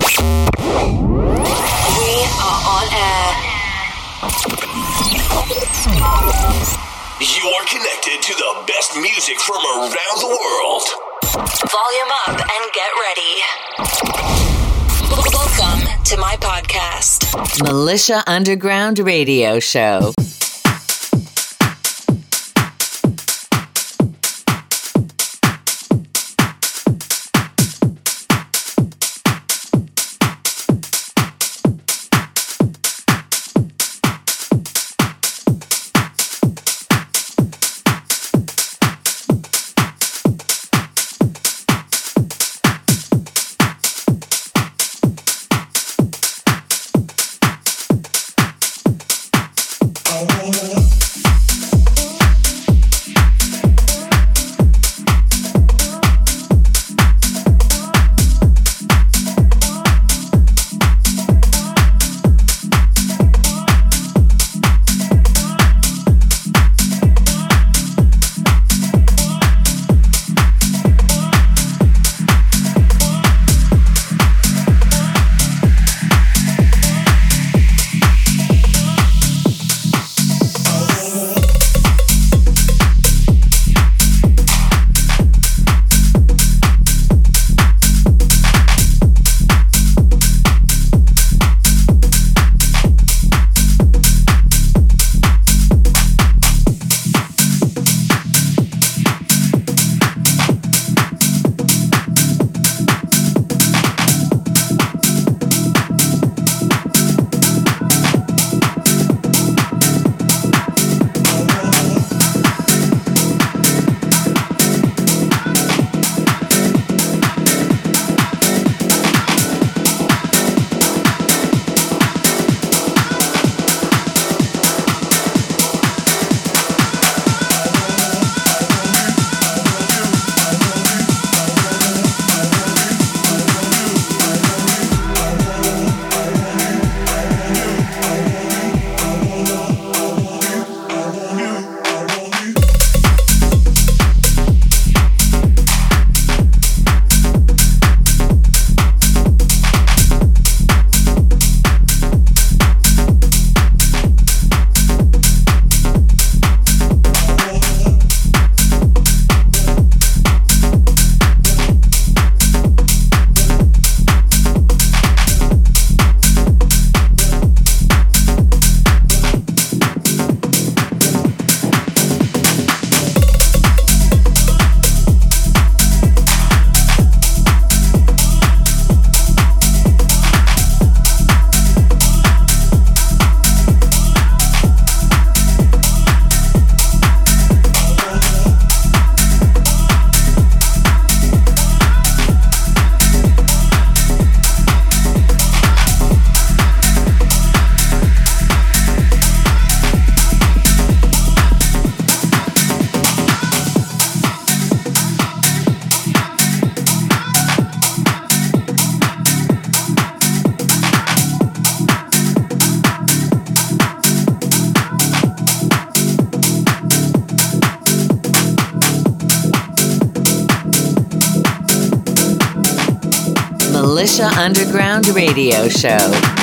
We are on air. You are connected to the best music from around the world. Volume up and get ready. Welcome to my podcast. Militia Underground Radio Show. Underground Radio Show.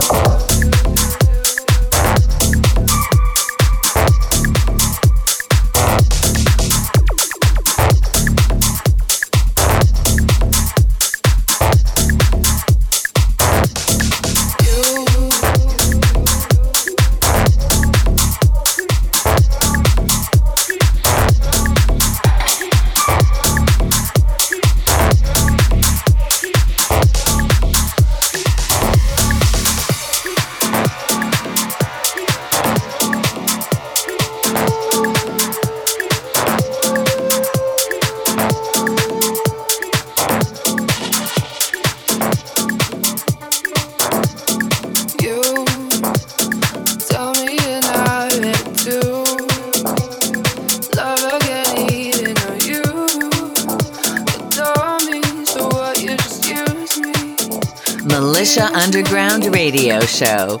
うん。Show.